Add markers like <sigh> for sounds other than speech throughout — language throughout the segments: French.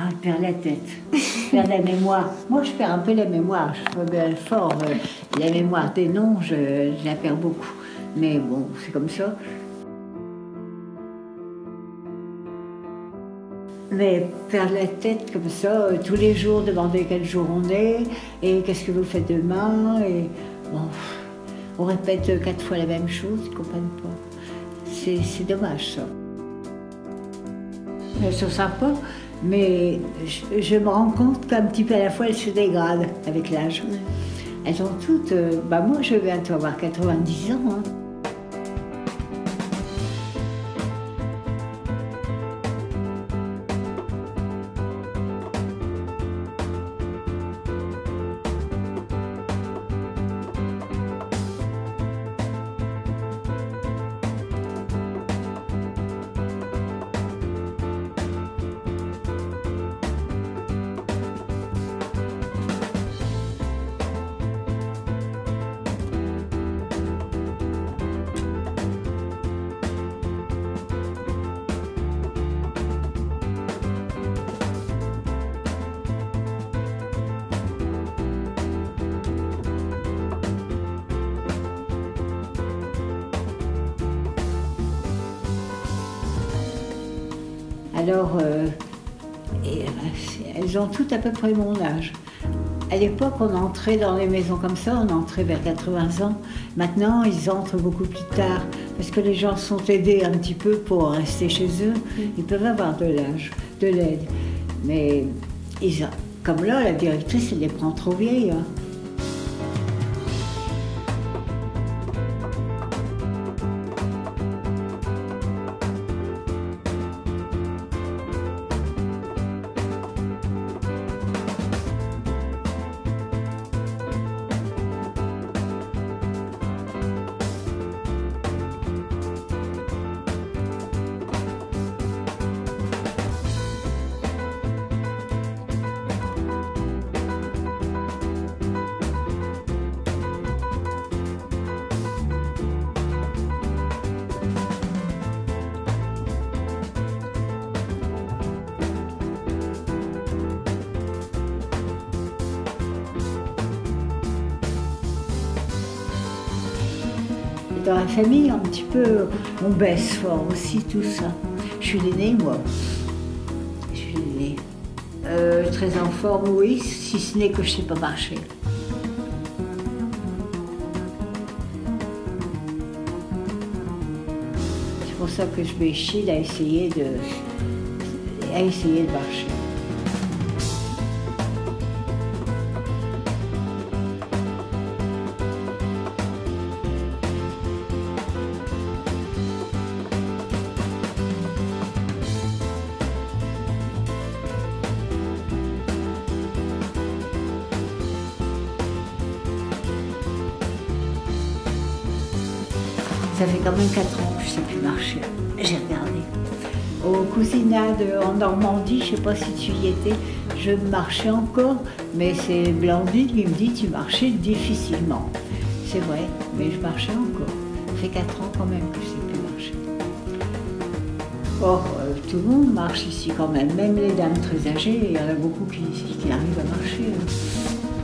Ah, je perds la tête. Je perds la mémoire. Moi, je perds un peu la mémoire. Je suis bien fort. euh, La mémoire des noms, je, la perds beaucoup. Mais bon, c'est comme ça. Mais perdre la tête comme ça, euh, tous les jours, demander quel jour on est, et qu'est-ce que vous faites demain, et bon, on répète euh, quatre fois la même chose, ils ne comprennent pas. C'est dommage ça. Elles sont sympas, mais je, je me rends compte qu'un petit peu à la fois elles se dégradent avec l'âge. Elles ont toutes, euh, bah moi je vais bientôt avoir 90 ans. hein. Alors, euh, et, euh, elles ont toutes à peu près mon âge. À l'époque, on entrait dans les maisons comme ça, on entrait vers 80 ans. Maintenant, ils entrent beaucoup plus tard, parce que les gens sont aidés un petit peu pour rester chez eux. Ils peuvent avoir de l'âge, de l'aide. Mais, ils comme là, la directrice, elle les prend trop vieilles. hein. Dans la famille, un petit peu, on baisse fort aussi tout ça. Je suis l'aînée, moi. Je suis l'aînée. Euh, très en forme, oui, si ce n'est que je ne sais pas marcher. C'est pour ça que je m'échille à essayer de, à essayer de marcher. Ça fait quand même 4 ans que je ne sais plus marcher. J'ai regardé. Aux cousinades en Normandie, je ne sais pas si tu y étais, je marchais encore, mais c'est Blandine qui me dit tu marchais difficilement. C'est vrai, mais je marchais encore. Ça fait 4 ans quand même que je ne sais plus marcher. Or, euh, tout le monde marche ici quand même, même les dames très âgées, il y en a beaucoup qui, qui arrivent à marcher. hein.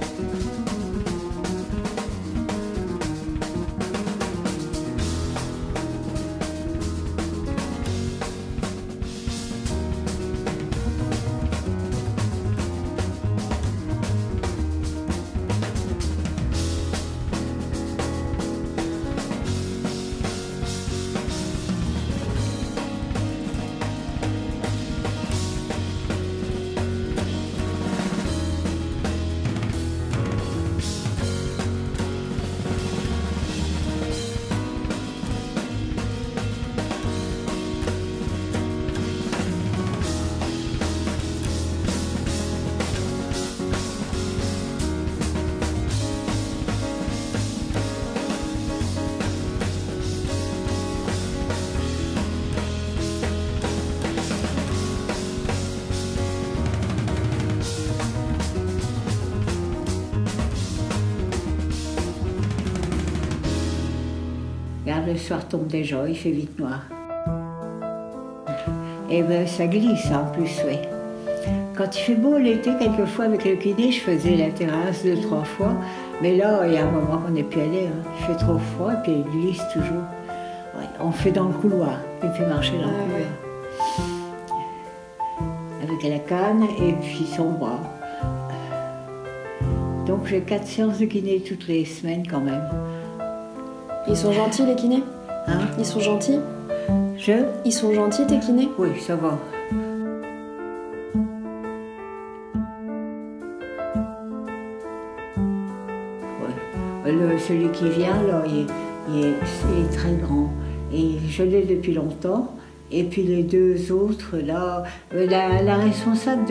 Le soir tombe déjà, il fait vite noir. Et ben ça glisse en plus, oui. Quand il fait beau l'été, quelquefois avec le kiné, je faisais la terrasse deux, trois fois. Mais là, il y a un moment qu'on n'est plus allé. Hein. Il fait trop froid, et puis il glisse toujours. on fait dans le couloir. Il fait marcher dans le ah couloir. Avec la canne et puis son bras. Donc j'ai quatre séances de kiné toutes les semaines quand même. Ils sont gentils les kinés Hein Ils sont gentils Je Ils sont gentils tes kinés Oui, ça va. celui qui vient, là, il, est, très grand. Et je l'ai depuis longtemps. Et puis les deux autres, là, euh, la, responsable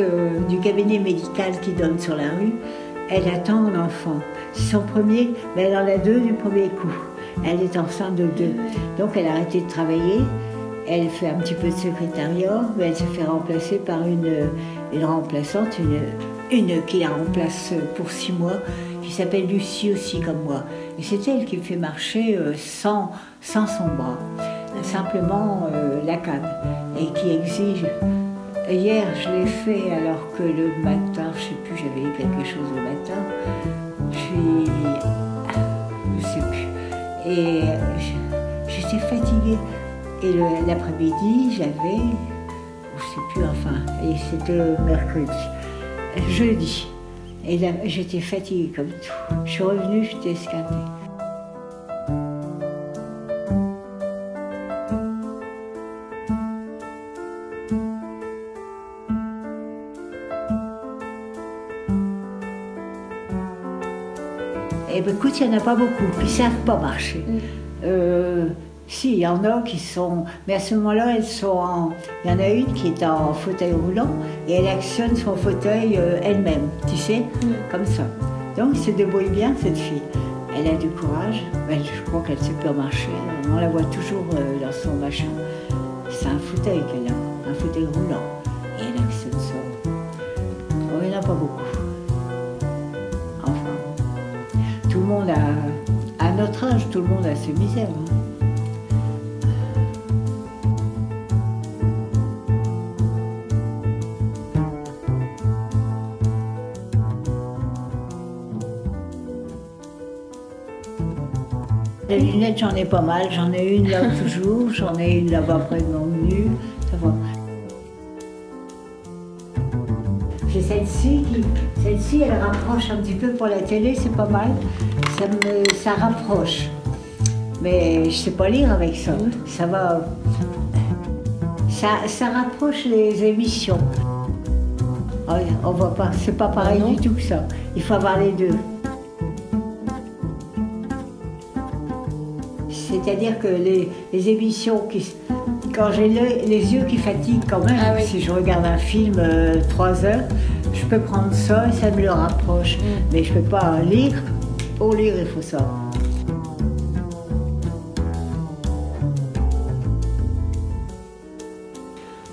du cabinet médical qui donne sur la rue, elle attend un enfant. C'est son premier, mais elle en a deux du premier coup. Elle est enceinte de deux. Donc elle a arrêté de travailler. Elle fait un petit peu de secrétariat, mais elle se fait remplacer par une, une remplaçante, une, une qui la remplace pour six mois, qui s'appelle Lucie aussi comme moi. Et c'est elle qui me fait marcher euh, sans, sans son bras, simplement euh, la canne, et qui exige. Hier, je l'ai fait alors que le matin, je sais plus, j'avais eu quelque chose au matin. Je suis. Et j'étais fatiguée. Et l'après-midi, j'avais. Je sais plus, enfin, et c'était mercredi. Jeudi. Et j'étais fatiguée comme tout. Je suis revenue, j'étais escapée. Écoute, il n'y en a pas beaucoup, puis ça ne pas marcher. Mm. Euh, si, il y en a qui sont. Mais à ce moment-là, elles sont en. Il y en a une qui est en fauteuil roulant et elle actionne son fauteuil euh, elle-même, tu sais, mm. comme ça. Donc, se débrouille bien, cette fille. Elle a du courage. je crois qu'elle sait pas marcher. On la voit toujours euh, dans son machin. C'est un fauteuil qu'elle a, un fauteuil roulant. Et elle actionne ça. Oh, il n'y en a pas beaucoup. Notre âge, tout le monde a ses misères. Hein. Les lunettes, j'en ai pas mal. J'en ai une là toujours, <laughs> j'en ai une là-bas près de mon menu. Ça. J'ai celle-ci qui. Celle-ci, elle rapproche un petit peu pour la télé, c'est pas mal. Ça, me, ça rapproche. Mais je sais pas lire avec ça. Ça va. Ça, ça rapproche les émissions. on voit pas, c'est pas pareil ah du tout que ça. Il faut avoir les deux. C'est-à-dire que les, émissions, qui, quand j'ai les yeux qui fatiguent quand même, ah si je regarde un film euh, trois heures, je peux prendre ça et ça me le rapproche. Mm. Mais je ne peux pas lire. Pour lire, il faut ça.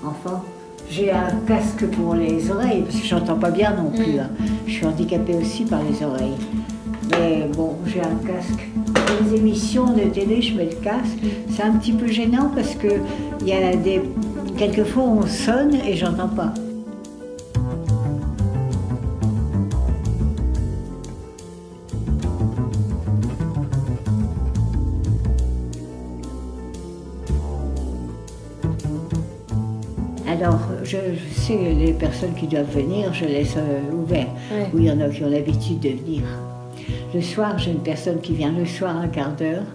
Enfin, j'ai un casque pour les oreilles, parce que j'entends pas bien non plus. Mm. Hein. Je suis handicapée aussi par les oreilles. Mais bon, j'ai un casque. Pour les émissions de télé, je mets le casque. C'est un petit peu gênant parce que il y a des. Quelquefois, on sonne et j'entends pas. Alors, je, sais les personnes qui doivent venir, je laisse euh, ouvert. Ou il y en a qui ont l'habitude de venir. Le soir, j'ai une personne qui vient le soir un quart d'heure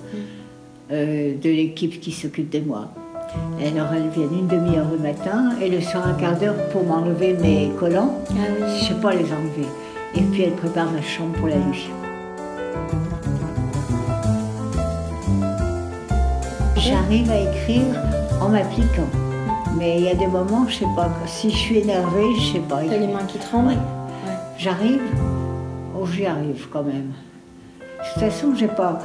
euh, de l'équipe qui s'occupe de moi. Alors elle vient une demi-heure le matin et le soir un quart d'heure pour m'enlever mes collants. Ah Je ne sais pas les enlever. Et puis elle prépare ma chambre pour la nuit. J'arrive à écrire en m'appliquant. Mais il y a des moments, je sais pas, si je suis énervée, je sais pas. T'as les mains qui tremblent J'arrive, oh j'y arrive quand même. De toute façon, j'ai pas,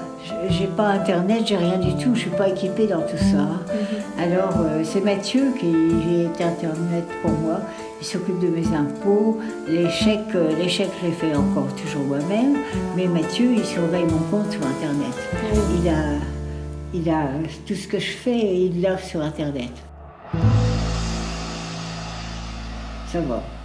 j'ai pas internet, j'ai rien du tout, je suis pas équipée dans tout ça. Mhm. Alors euh, c'est Mathieu qui est internet pour moi. Il s'occupe de mes impôts, les chèques, euh, les chèques je les fais encore toujours moi-même. Mais Mathieu, il surveille mon compte sur internet. Ah il a, il a tout ce que je fais, il l'a sur internet. Ça va.